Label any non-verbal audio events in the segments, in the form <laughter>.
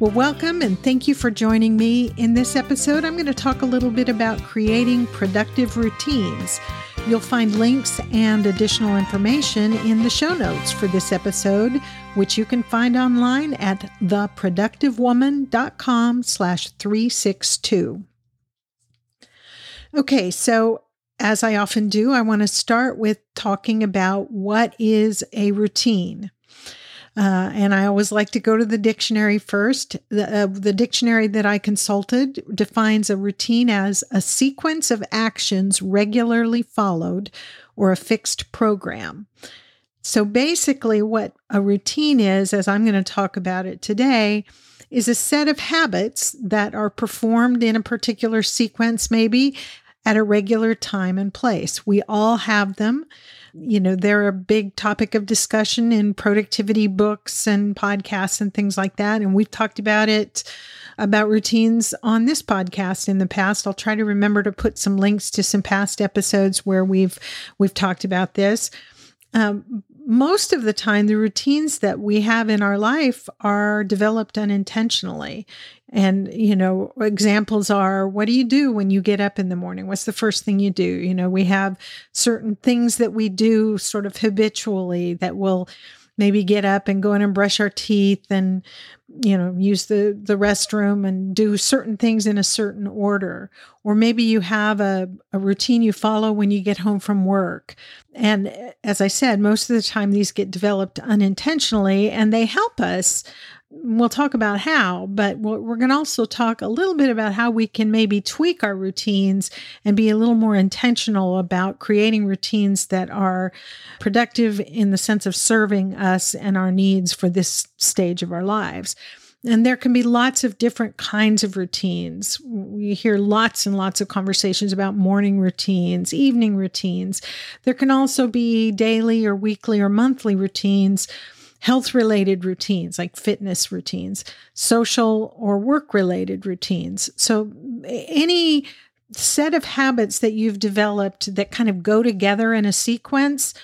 Well, welcome and thank you for joining me. In this episode, I'm going to talk a little bit about creating productive routines. You'll find links and additional information in the show notes for this episode, which you can find online at theproductivewoman.com slash 362. Okay, so as I often do, I want to start with talking about what is a routine. Uh, and I always like to go to the dictionary first. The, uh, the dictionary that I consulted defines a routine as a sequence of actions regularly followed or a fixed program. So basically, what a routine is, as I'm going to talk about it today, is a set of habits that are performed in a particular sequence, maybe at a regular time and place. We all have them you know, they're a big topic of discussion in productivity books and podcasts and things like that. And we've talked about it about routines on this podcast in the past. I'll try to remember to put some links to some past episodes where we've we've talked about this. Um, most of the time, the routines that we have in our life are developed unintentionally. And, you know, examples are what do you do when you get up in the morning? What's the first thing you do? You know, we have certain things that we do sort of habitually that will maybe get up and go in and brush our teeth and you know use the the restroom and do certain things in a certain order. Or maybe you have a, a routine you follow when you get home from work. And eh, as i said most of the time these get developed unintentionally and they help us we'll talk about how, but we're going to also talk a little bit about how we can maybe tweak our routines and be a little more intentional about creating routines that are productive in the sense of serving us and our needs for this stage of our lives. And there can be lots of different kinds of routines. We hear lots and lots of conversations about morning routines, evening routines. There can also be daily or weekly or monthly routines health related routines like fitness routines, social or work related routines. So, any set of habits that you've developed that kind of go together in a sequence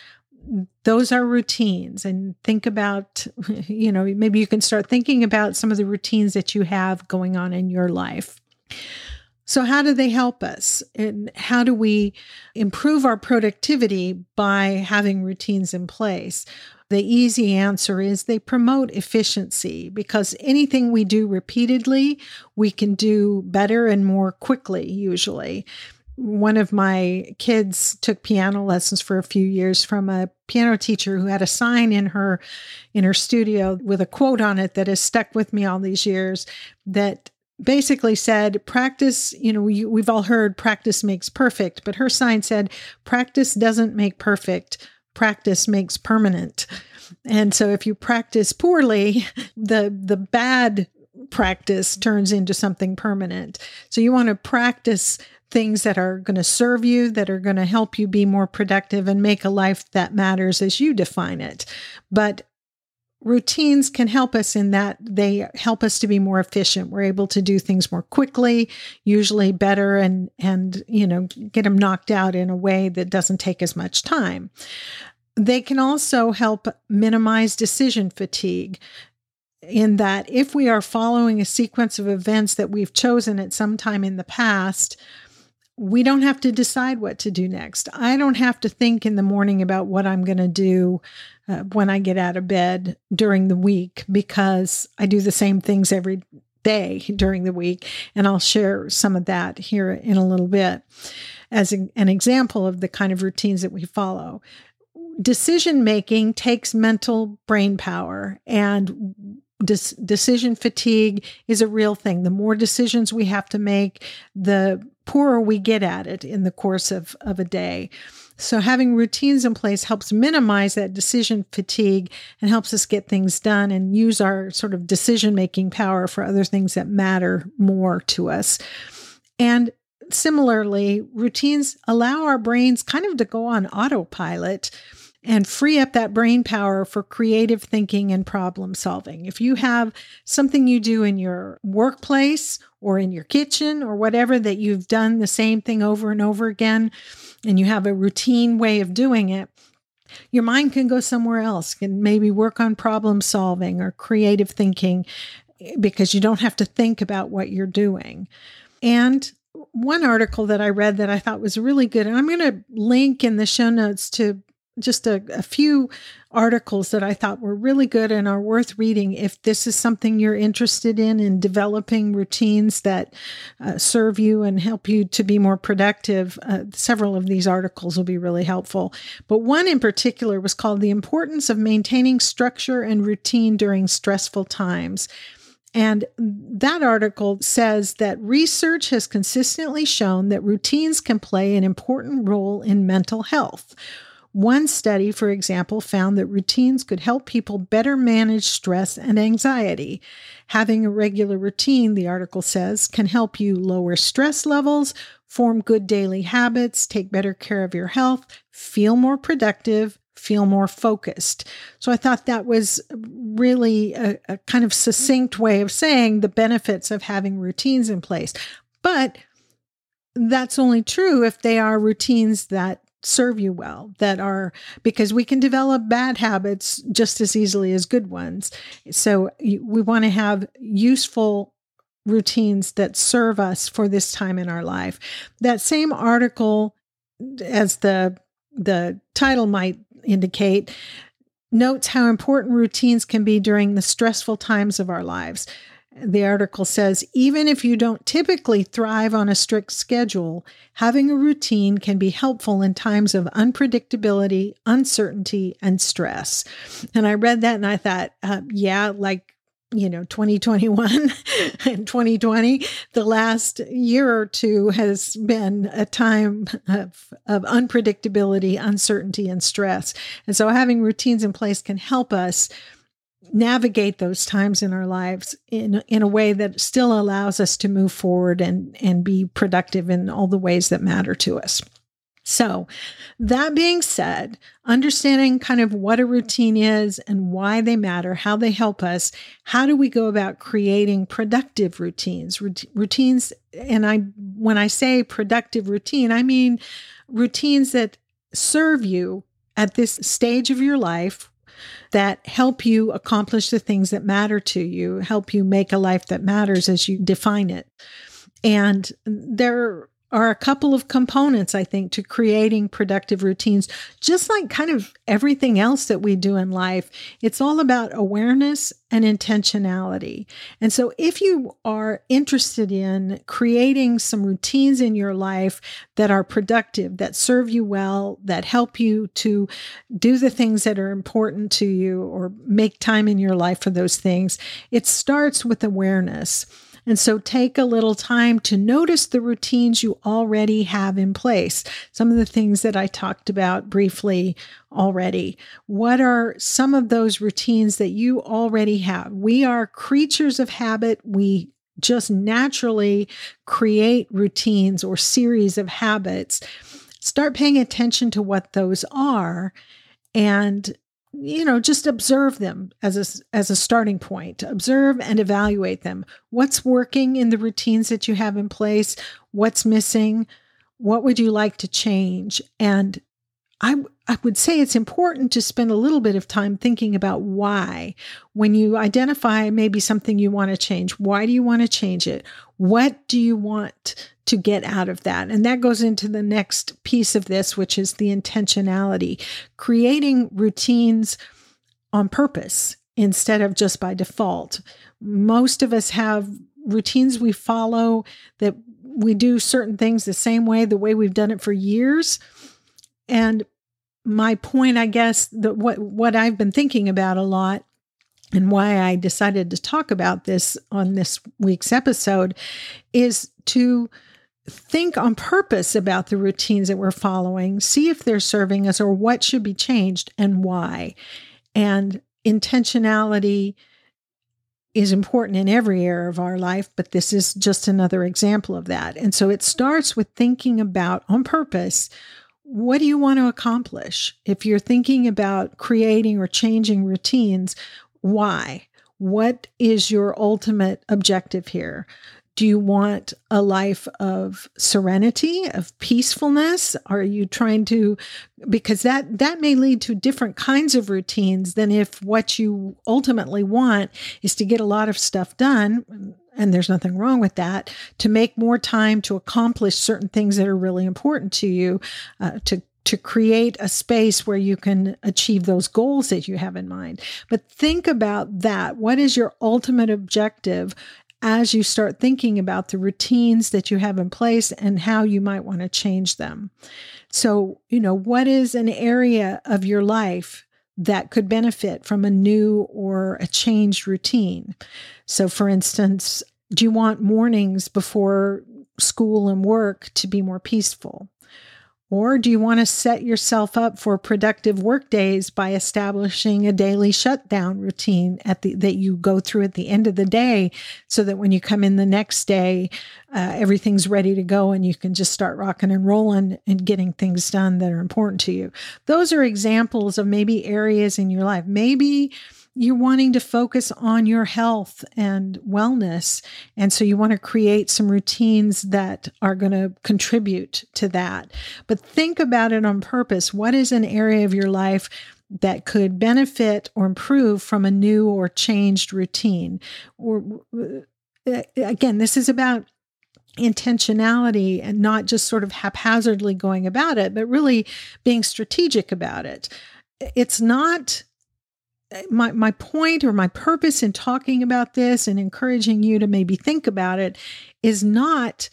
those are routines. And think about <laughs> you know maybe you can start thinking about some of the routines that you have going on in your life. So how do they help us? And how do we improve our productivity by having routines in place the easy answer is they promote efficiency because anything we do repeatedly, we can do better and more quickly, usually. One of my kids took piano lessons for a few years from a piano teacher who had a sign in her in her studio with a quote on it that has stuck with me all these years that basically said practice you know we, we've all heard practice makes perfect but her sign said practice doesn't make perfect practice makes permanent. And so if you practice poorly, the the bad practice turns into something permanent. So you want to practice things that are going to serve you, that are going to help you be more productive and make a life that matters as you define it. But routines can help us in that they help us to be more efficient we're able to do things more quickly usually better and and you know get them knocked out in a way that doesn't take as much time they can also help minimize decision fatigue in that if we are following a sequence of events that we've chosen at some time in the past we don't have to decide what to do next. I don't have to think in the morning about what I'm going to do uh, when I get out of bed during the week because I do the same things every day during the week. And I'll share some of that here in a little bit as a, an example of the kind of routines that we follow. Decision making takes mental brain power and decision fatigue is a real thing. The more decisions we have to make, the poorer we get at it in the course of, of a day. So, having routines in place helps minimize that decision fatigue and helps us get things done and use our sort of decision making power for other things that matter more to us. And similarly, routines allow our brains kind of to go on autopilot and free up that brain power for creative thinking and problem solving. If you have something you do in your workplace or in your kitchen or whatever that you've done the same thing over and over again, and you have a routine way of doing it, your mind can go somewhere else, and maybe work on problem solving or creative thinking eh, because you don't have to think about what you're doing. And one article that I read that I thought was really good, and I'm going to link in the show notes to just a, a, few articles that I thought were really good and are worth reading if this is something you're interested in in developing routines that uh, serve you and help you to be more productive. Uh, several of these articles will be really helpful. But one in particular was called The Importance of Maintaining Structure and Routine During Stressful Times. And that article says that research has consistently shown that routines can play an important role in mental health. One study, for example, found that routines could help people better manage stress and anxiety. Having a regular routine, the article says, can help you lower stress levels, form good daily habits, take better care of your health, feel more productive, feel more focused. So I thought that was really a, a, kind of succinct way of saying the benefits of having routines in place. But that's only true if they are routines that serve you well, that are because we can develop bad habits just as easily as good ones. So we want to have useful routines that serve us for this time in our life. That same article as the the title might indicate notes how important routines can be during the stressful times of our lives. The article says even if you don't typically thrive on a strict schedule, having a routine can be helpful in times of unpredictability, uncertainty, and stress. And I read that and I thought, uh, yeah, like you know 2021 <laughs> and 2020 the last year or two has been a time of, of unpredictability uncertainty and stress and so having routines in place can help us navigate those times in our lives in in a way that still allows us to move forward and and be productive in all the ways that matter to us. So, that being said, understanding kind of what a routine is and why they matter, how they help us, how do we go about creating productive routines? routines and I when I say productive routine, I mean routines that serve you at this stage of your life that help you accomplish the things that matter to you, help you make a life that matters as you define it. And there are a couple of components, I think, to creating productive routines. Just like kind of everything else that we do in life, it's all about awareness and intentionality. And so, if you are interested in creating some routines in your life that are productive, that serve you well, that help you to do the things that are important to you or make time in your life for those things, it starts with awareness. And so take a little time to notice the routines you already have in place. Some of the things that I talked about briefly already. What are some of those routines that you already have? We are creatures of habit. We just naturally create routines or series of habits. Start paying attention to what those are and you know just observe them as a as a starting point. Observe and evaluate them. What's working in the routines that you have in place? What's missing? What would you like to change? And I, I would say it's important to spend a little bit of time thinking about why. When you identify maybe something you want to change, why do you want to change it? What do you want to get out of that? And that goes into the next piece of this, which is the intentionality, creating routines on purpose instead of just by default. Most of us have routines we follow that we do certain things the same way, the way we've done it for years. And my point, I guess, that what what I've been thinking about a lot and why I decided to talk about this on this week's episode is to think on purpose about the routines that we're following, see if they're serving us or what should be changed and why. And intentionality is important in every area of our life, but this is just another example of that. And so it starts with thinking about on purpose what do you want to accomplish? If you're thinking about creating or changing routines, why? What is your ultimate objective here? Do you want a life of serenity, of peacefulness? Are you trying to because that that may lead to different kinds of routines than if what you ultimately want is to get a lot of stuff done and there's nothing wrong with that to make more time to accomplish certain things that are really important to you uh, to to create a space where you can achieve those goals that you have in mind. But think about that. What is your ultimate objective as you start thinking about the routines that you have in place and how you might want to change them. So, you know, what is an area of your life that could benefit from a new or a changed routine? So, for instance, do you want mornings before school and work to be more peaceful? Or do you want to set yourself up for productive work days by establishing a daily shutdown routine at the that you go through at the end of the day so that when you come in the next day, uh, everything's ready to go and you can just start rocking and rolling and getting things done that are important to you. Those are examples of maybe areas in your life. Maybe you're wanting to focus on your health and wellness. And so you want to create some routines that are going to contribute to that. But think about it on purpose. What is an area of your life that could benefit or improve from a new or changed routine? Or uh, again, this is about intentionality and not just sort of haphazardly going about it, but really being strategic about it. It's not my my point or my purpose in talking about this and encouraging you to maybe think about it is not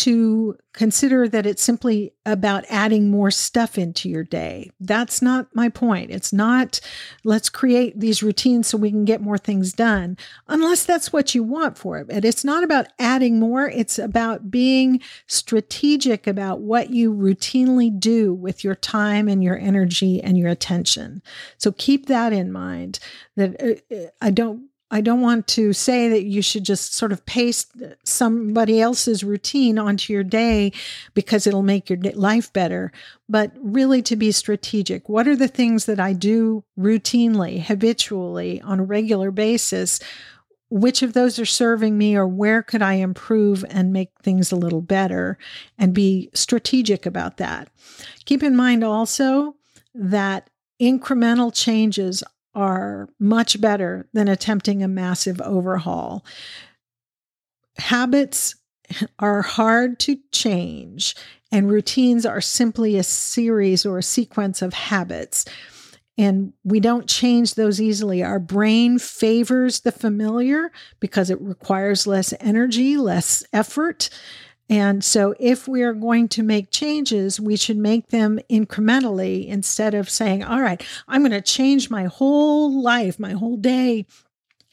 to consider that it's simply about adding more stuff into your day. That's not my point. It's not let's create these routines so we can get more things done, unless that's what you want for it. But it's not about adding more, it's about being strategic about what you routinely do with your time and your energy and your attention. So keep that in mind that uh, uh, I don't I don't want to say that you should just sort of paste somebody else's routine onto your day because it'll make your life better, but really to be strategic. What are the things that I do routinely, habitually, on a regular basis? Which of those are serving me, or where could I improve and make things a little better? And be strategic about that. Keep in mind also that incremental changes are much better than attempting a massive overhaul. Habits are hard to change, and routines are simply a series or a sequence of habits. And we don't change those easily. Our brain favors the familiar because it requires less energy, less effort. And so, if we are going to make changes, we should make them incrementally instead of saying, All right, I'm going to change my whole life, my whole day,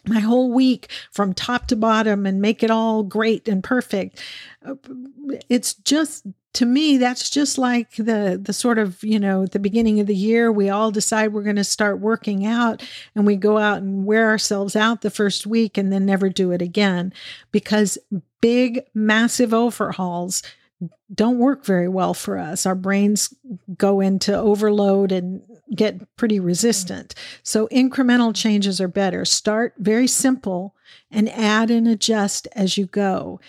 my whole week from top to bottom and make it all great and perfect. Uh, it's just to me that's just like the the sort of you know at the beginning of the year we all decide we're going to start working out and we go out and wear ourselves out the first week and then never do it again because big massive overhauls don't work very well for us our brains go into overload and get pretty resistant so incremental changes are better start very simple and add and adjust as you go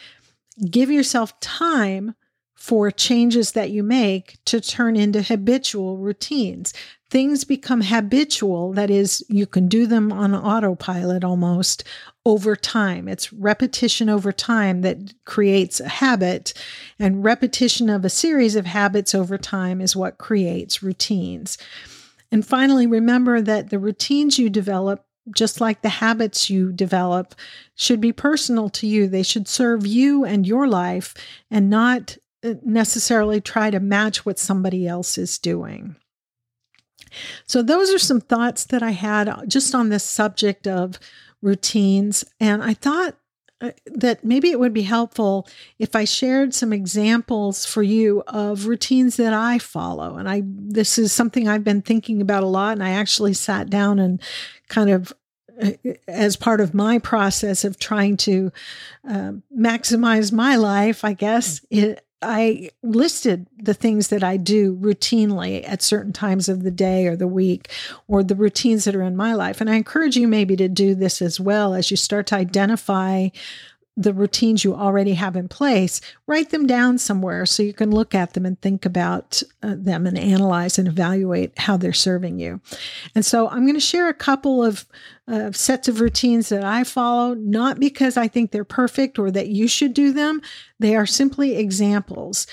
give yourself time for changes that you make to turn into habitual routines. Things become habitual, that is, you can do them on autopilot almost over time. It's repetition over time that creates a habit, and repetition of a series of habits over time is what creates routines. And finally, remember that the routines you develop just like the habits you develop should be personal to you. They should serve you and your life and not uh, necessarily try to match what somebody else is doing. So, those are some thoughts that I had just on this subject of routines. And I thought uh, that maybe it would be helpful if I shared some examples for you of routines that I follow. And I this is something I've been thinking about a lot and I actually sat down and kind of uh, as part of my process of trying to uh, maximize my life, I guess, it, I listed the things that I do routinely at certain times of the day or the week, or the routines that are in my life. And I encourage you maybe to do this as well as you start to identify the routines you already have in place, write them down somewhere so you can look at them and think about uh, them and analyze and evaluate how they're serving you. And so I'm going to share a couple of uh, sets of routines that I follow, not because I think they're perfect or that you should do them, they are simply examples.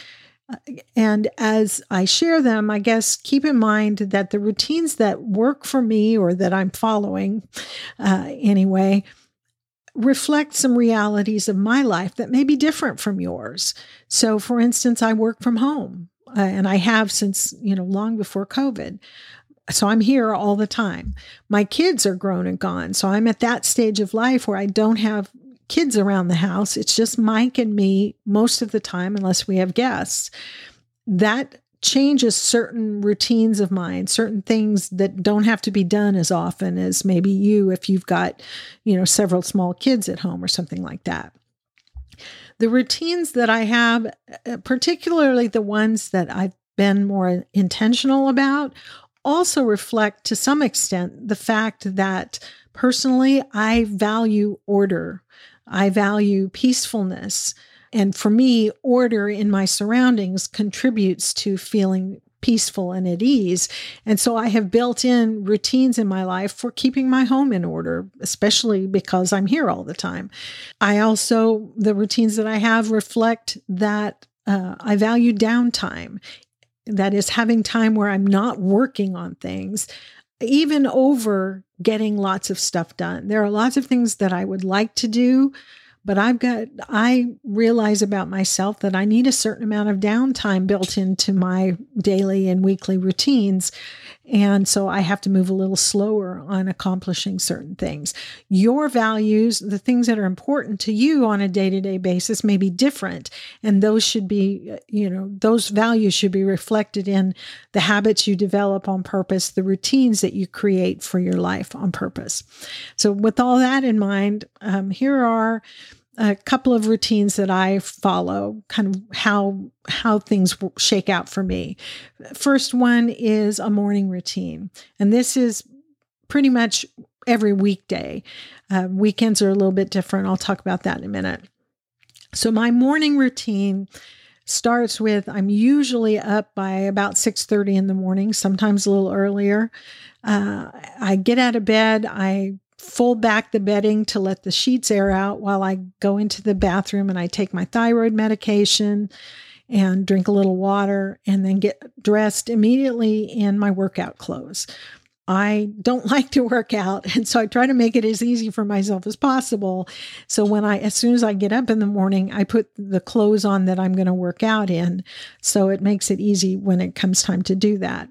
Uh, and as I share them, I guess keep in mind that the routines that work for me or that I'm following uh, anyway reflect some realities of my life that may be different from yours. So, for instance, I work from home uh, and I have since, you know, long before COVID. So I'm here all the time. My kids are grown and gone. So I'm at that stage of life where I don't have kids around the house. It's just Mike and me most of the time, unless we have guests. That changes certain routines of mine, certain things that don't have to be done as often as maybe you if you've got, you know, several small kids at home or something like that. The routines that I have, uh, particularly the ones that I've been more intentional about, also reflect to some extent the fact that personally I value order. I value peacefulness. And for me, order in my surroundings contributes to feeling peaceful and at ease. And so I have built in routines in my life for keeping my home in order, especially because I'm here all the time. I also, the routines that I have reflect that uh, I value downtime. That is having time where I'm not working on things, even over getting lots of stuff done. There are lots of things that I would like to do but I've got, I realize about myself that I need a certain amount of downtime built into my daily and weekly routines. And so I have to move a little slower on accomplishing certain things. Your values, the things that are important to you on a day to day basis, may be different. And those should be, you know, those values should be reflected in the habits you develop on purpose, the routines that you create for your life on purpose. So, with all that in mind, um, here are a couple of routines that I follow, kind of how how things shake out for me. First one is a morning routine, and this is pretty much every weekday. Uh, weekends are a little bit different. I'll talk about that in a minute. So my morning routine starts with I'm usually up by about 6:30 in the morning, sometimes a little earlier. Uh, I get out of bed, I fold back the bedding to let the sheets air out while I go into the bathroom and I take my thyroid medication and drink a little water and then get dressed immediately in my workout clothes. I don't <laughs> like to work out. And so I try to make it as easy for myself as possible. So when I, as soon as I get up in the morning, I put the clothes on that I'm going to work out in. So it makes it easy when it comes time to do that.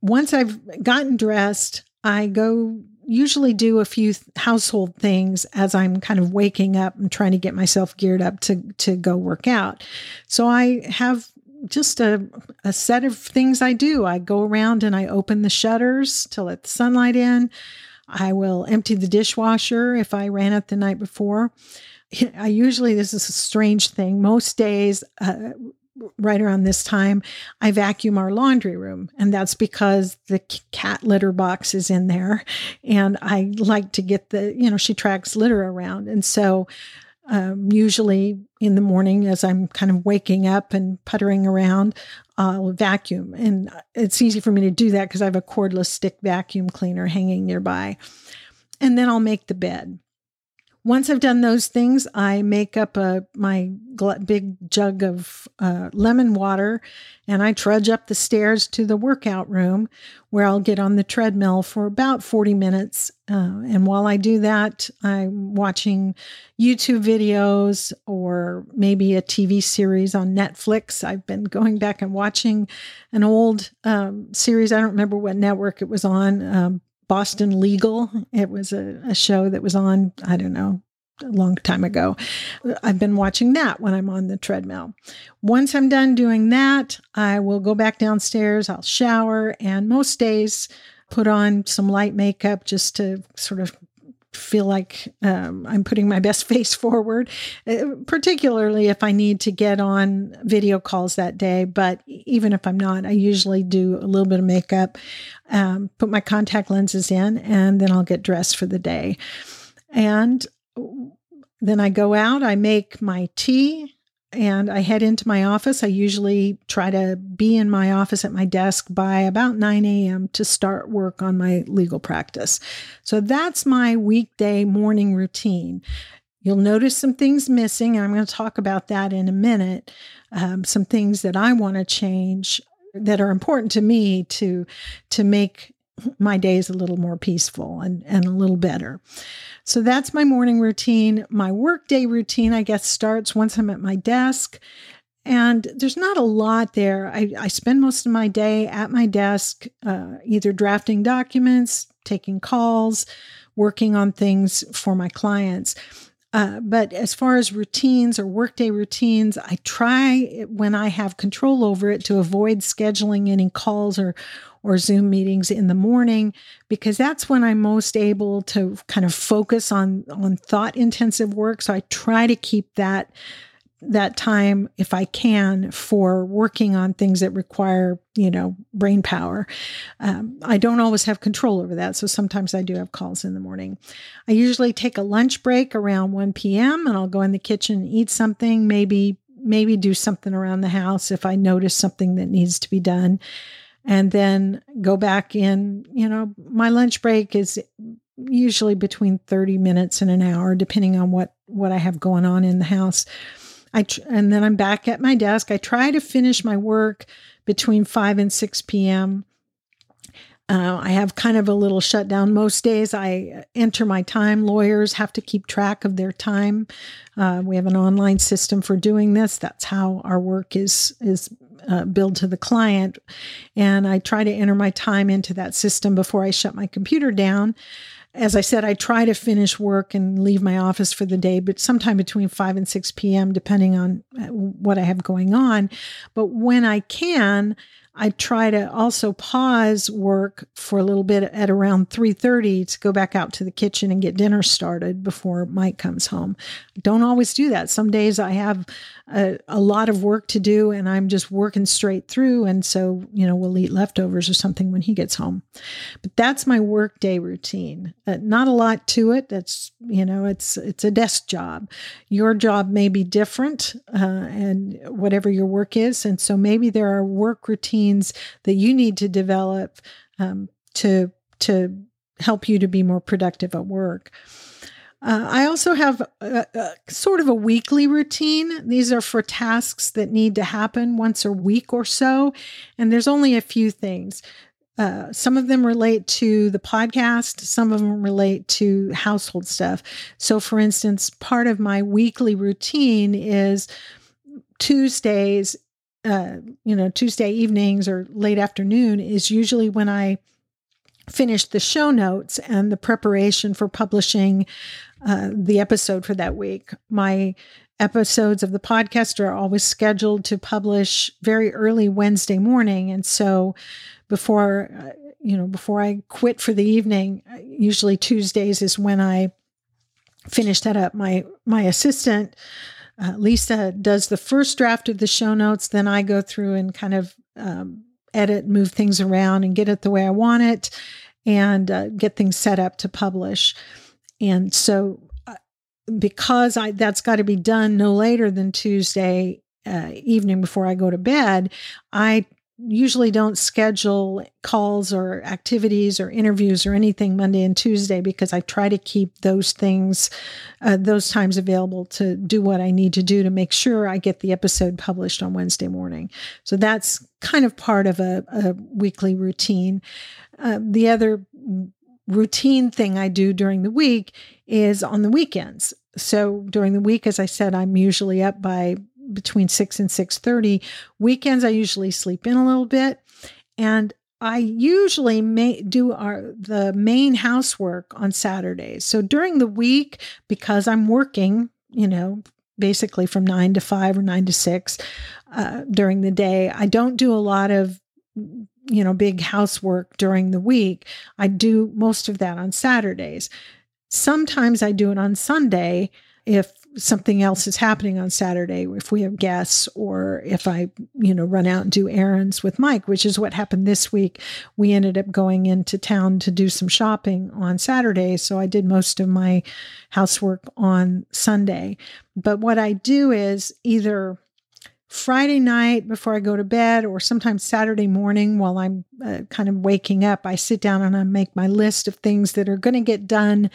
Once I've gotten dressed, I go usually do a few household things as I'm kind of waking up and trying to get myself geared up to to go work out. So I have just a, a set of things I do. I go around and I open the shutters to let the sunlight in. I will empty the dishwasher if I ran it the night before. <laughs> I usually, this is a strange thing. Most days, uh, right around this time, I vacuum our laundry room. And that's because the cat litter box is in there. And I like to get the, you know, she tracks litter around. And so, um, usually in the morning, as I'm kind of waking up and puttering around, I'll vacuum. And it's easy for me to do that because I have a cordless stick vacuum cleaner hanging nearby. And then I'll make the bed. Once I've done those things, I make up a my gl- big jug of uh, lemon water, and I trudge up the stairs to the workout room, where I'll get on the treadmill for about forty minutes. Uh, and while I do that, I'm watching YouTube videos or maybe a TV series on Netflix. I've been going back and watching an old um, series. I don't remember what network it was on. Um, Boston Legal. It was a, a show that was on, I don't know, a long time ago. I've been watching that when I'm on the treadmill. Once I'm done doing that, I will go back downstairs, I'll shower, and most days put on some light makeup just to sort of feel like um, I'm putting my best <laughs> face forward, uh, particularly if I need to get on video calls that day. But even if I'm not, I usually do a little bit of makeup, um, put my contact lenses in, and then I'll get dressed for the day. And then I go out, I make my tea, and I head into my office. I usually try to be in my office at my desk by about 9 a.m. to start work on my legal practice. So that's my weekday morning routine. You'll notice some things missing. I'm going to talk about that in a minute. Um, some things that I want to change that are important to me to to make my days a little more peaceful and, and a little better. So that's my morning routine. My workday routine, I guess, starts once I'm at my desk. And there's not a lot there. I, I spend most of my day at my desk, uh, either drafting documents, taking calls, working on things for my clients. Uh, but as far as routines or workday routines, I try when I have control over it to avoid scheduling any calls or or Zoom meetings in the morning because that's when I'm most able to kind of focus on on thought intensive work. So I try to keep that that time if I can for working on things that require, you know, brain power. Um, I don't always have control over that. So sometimes I do have calls in the morning. I usually take a lunch break around 1 p.m. and I'll go in the kitchen and eat something, maybe, maybe do something around the house if I notice something that needs to be done and then go back in. You know, my lunch break is usually between 30 minutes and an hour, depending on what, what I have going on in the house. I tr- and then I'm back at my desk. I try to finish my work between 5 and 6 p.m. Uh, I have kind of a little shutdown. Most days I enter my time. Lawyers have to keep track of their time. Uh, we have an online system for doing this. That's how our work is is uh, billed to the client. And I try to enter my time into that system before I shut my computer down. As I said, I try to finish work and leave my office for the day, but sometime between 5 and 6 p.m., depending on uh, what I have going on. But when I can, I try to also pause work for a little bit at around 3:30 to go back out to the kitchen and get dinner started before Mike comes home. Don't always do that. Some days I have a, a, lot of work to do and I'm just working straight through and so, you know, we'll eat leftovers or something when he gets home. But that's my work day routine. Uh, not a lot to it. That's, you know, it's it's a desk job. Your job may be different uh, and whatever your work is and so maybe there are work routines routines that you need to develop um, to to help you to be more productive at work. Uh, I also have a, a, sort of a weekly routine. These are for tasks that need to happen once a week or so. And there's only a few things. Uh, some of them relate to the podcast, some of them relate to household stuff. So, for instance, part of my weekly routine is Tuesdays uh, you know, Tuesday evenings or late afternoon is usually when I finish the show notes and the preparation for publishing uh, the episode for that week. My episodes of the podcast are always scheduled to publish very early Wednesday morning. And so before, uh, you know, before I quit for the evening, uh, usually Tuesdays is when I finish that up. My, my assistant, uh, Lisa does the first draft of the show notes. Then I go through and kind of um, edit, move things around, and get it the way I want it, and uh, get things set up to publish. And so, uh, because I that's got to be done no later than Tuesday uh, evening before I go to bed, I usually don't schedule calls or activities or interviews or anything Monday and Tuesday because I try to keep those things, uh, those times available to do what I need to do to make sure I get the episode published on Wednesday morning. So that's kind of part of a, a weekly routine. Uh, the other routine thing I do during the week is on the weekends. So during the week, as I said, I'm usually up by between 6 and 6:30. Weekends I usually sleep in a little bit and I usually may do our the main housework on Saturdays. So during the week, because I'm working, you know, basically from nine to five or nine to six uh, during the day, I don't do a lot of you know big housework during the week. I do most of that on Saturdays. Sometimes I do it on Sunday if something else is happening on Saturday, if we have guests or if I, you know, run out and do errands with Mike, which is what happened this week. We ended up going into town to do some shopping on Saturday. So I did most of my housework on Sunday. But what I do is either Friday night before I go to bed, or sometimes Saturday morning while I'm uh, kind of waking up, I sit down and I make my list of things that are going to get done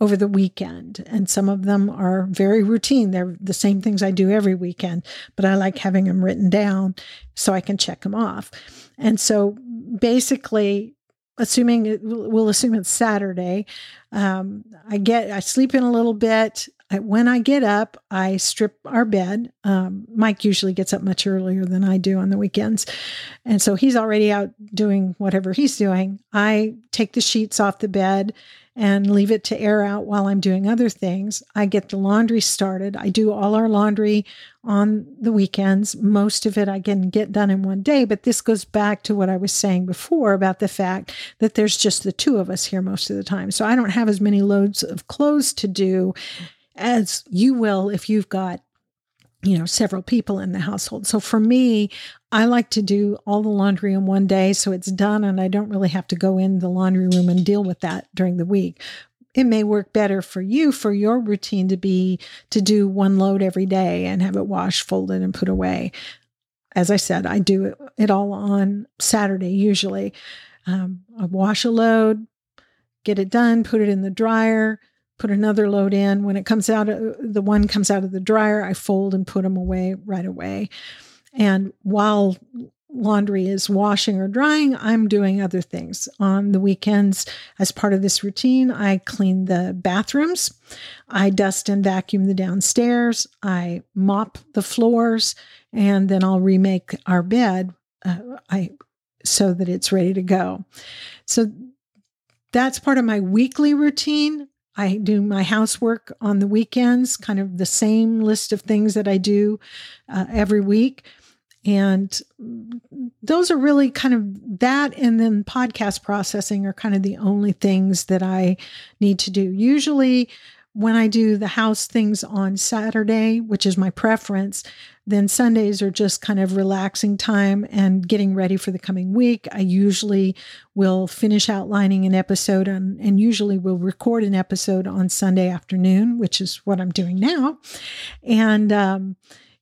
over the weekend. And some of them are very routine. They're the same things I do every weekend, but I like having them written down so I can check them off. And so basically, assuming we'll assume it's Saturday, um, I get, I sleep in a little bit. When I get up, I strip our bed. Um, Mike usually gets up much earlier than I do on the weekends. And so he's already out doing whatever he's doing. I take the sheets off the bed and leave it to air out while I'm doing other things. I get the laundry started. I do all our laundry on the weekends. Most of it I can get done in one day, but this goes back to what I was saying before about the fact that there's just the two of us here most of the time. So I don't have as many loads of clothes to do as you will if you've got you know several people in the household. So for me i like to do all the laundry in one day so it's done and i don't really have to go in the laundry room and deal with that during the week. It may work better for you for your routine to be to do one load every day and have it washed folded and put away. As i said i do it all on saturday usually. Um, i wash a load get it done put it in the dryer put another load in. When it comes out, of, the one comes out of the dryer, I fold and put them away right away. And while laundry is washing or drying, I'm doing other things. On the weekends, as part of this routine, I clean the bathrooms, I dust and vacuum the downstairs, I mop the floors, and then I'll remake our bed uh, I so that it's ready to go. So that's part of my weekly routine. I do my housework on the weekends, kind of the same list of things that I do uh, every week. And those are really kind of that. And then podcast processing are kind of the only things that I need to do. Usually, when I do the house things on Saturday, which is my preference, then Sundays are just kind of relaxing time and getting ready for the coming week. I usually will finish outlining an episode and, usually will record an episode on Sunday afternoon, which is what I'm doing now. And, um,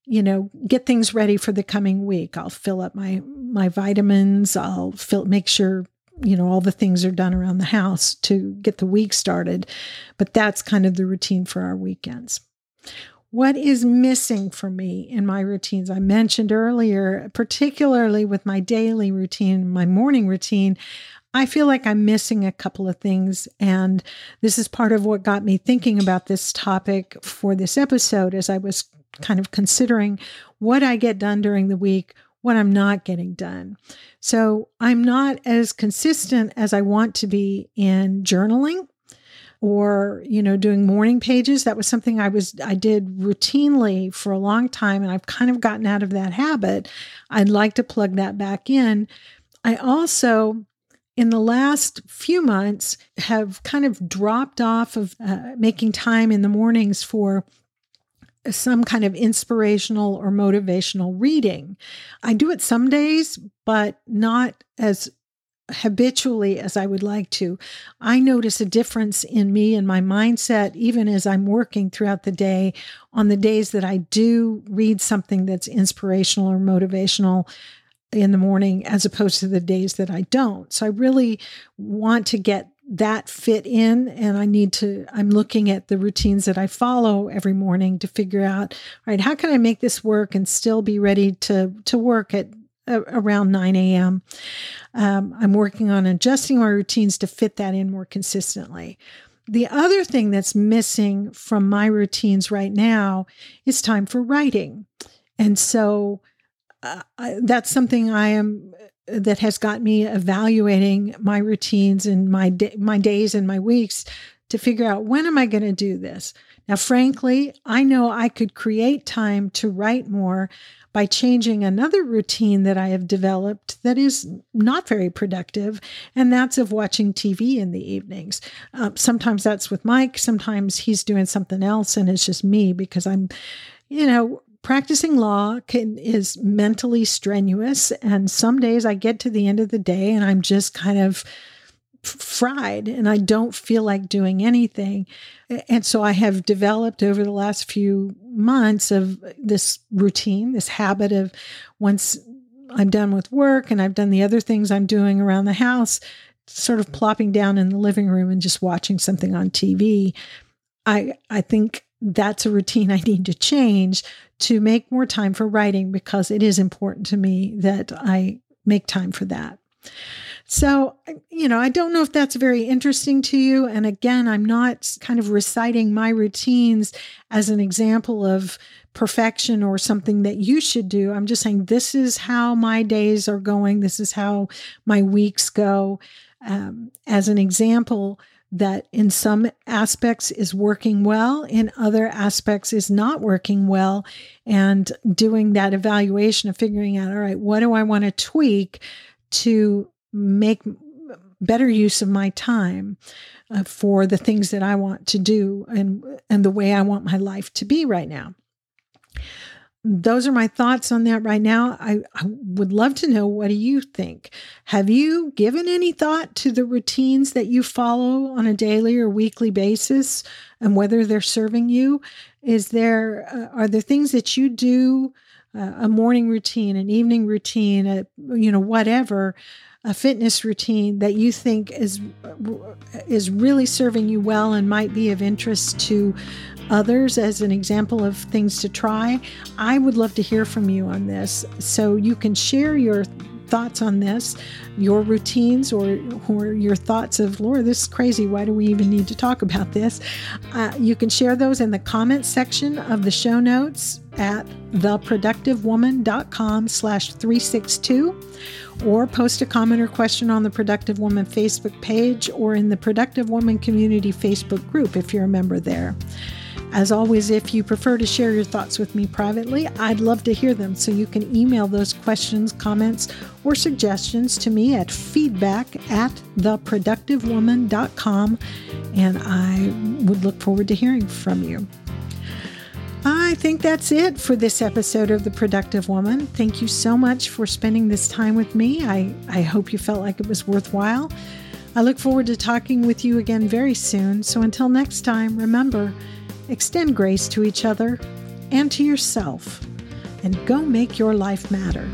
you know, get things ready for the coming week. I'll fill up my my vitamins. I'll fill make sure you know all the things are done around the house to get the week started but that's kind of the routine for our weekends what is missing for me in my routines i mentioned earlier particularly with my daily routine my morning routine I feel like I'm missing a couple of things. And this is part of what got me thinking about this topic for this episode as I was kind of considering what I get done during the week, what I'm not getting done. So I'm not as consistent as I want to be in journaling or you know doing morning pages. That was something i was i did routinely for a long time and i've kind of gotten out of that habit. I'd like to plug that back in. I also in the last few months have kind of dropped off of uh, making time in the mornings for some kind of inspirational or motivational reading. I do it some days, but not as habitually as I would like to. I notice a difference in me and my mindset, even as I'm working throughout the day, on the days that I do read something that's inspirational or motivational in the morning, as opposed to the days that I don't. So I really want to get that fit in and i need to i'm looking at the routines that i follow every morning to figure out all right how can i make this work and still be ready to to work at uh, around 9 a.m um, i'm working on adjusting my routines to fit that in more consistently. The other thing that's missing from my routines right now is time for writing. And so uh, I, that's something i am that has got me evaluating my routines and my my days and my weeks to figure out when am I going to do this. Now, frankly, I know I could create time to write more by changing another routine that I have developed that is not very productive, and that's of watching TV in the evenings. Uh, sometimes that's with Mike, sometimes he's doing something else, and it's just me because I'm, you know, practicing law can, is mentally strenuous. And some days I get to the end of the day and I'm just kind of fried and I don't feel like doing anything. And so I have developed over the last few months of this routine, this habit of once I'm done with work and I've done the other things I'm doing around the house, sort of plopping down in the living room and just watching something on TV. I I think that's a routine I need to change to make more time for writing because it is important to me that I make time for that. So, you know, I don't know if that's very interesting to you. And again, I'm not kind of reciting my routines as an example of perfection or something that you should do. I'm just saying this is how my days are going, this is how my weeks go. Um, as an example, that in some aspects is working well, in other aspects is not working well, and doing that evaluation of figuring out, all right, what do I want to tweak to make better use of my time uh, for the things that I want to do and and the way I want my life to be right now. Those are my thoughts on that right now. I, I would love to know what do you think? Have you given any thought to the routines that you follow on a daily or weekly basis and whether they're serving you? Is there uh, are there things that you do uh, a morning routine, an evening routine, a, you know, whatever a fitness routine that you think is is really serving you well and might be of interest to others as an example of things to try, I would love to hear from you on this. So you can share your thoughts on this, your routines, or, or your thoughts of, Laura, this is crazy. Why do we even need to talk about this? Uh, you can share those in the comments section of the show notes at theproductivewoman.com slash 362 or post a comment or question on the Productive Woman Facebook page or in the Productive Woman Community Facebook group if you're a member there. As always, if you prefer to share your thoughts with me privately, I'd love to hear them. So you can email those questions, comments, or suggestions to me at feedback at theproductivewoman.com, and I would look forward to hearing from you. I think that's it for this episode of The Productive Woman. Thank you so much for spending this time with me. I, I hope you felt like it was worthwhile. I look forward to talking with you again very soon. So until next time, remember extend grace to each other and to yourself, and go make your life matter.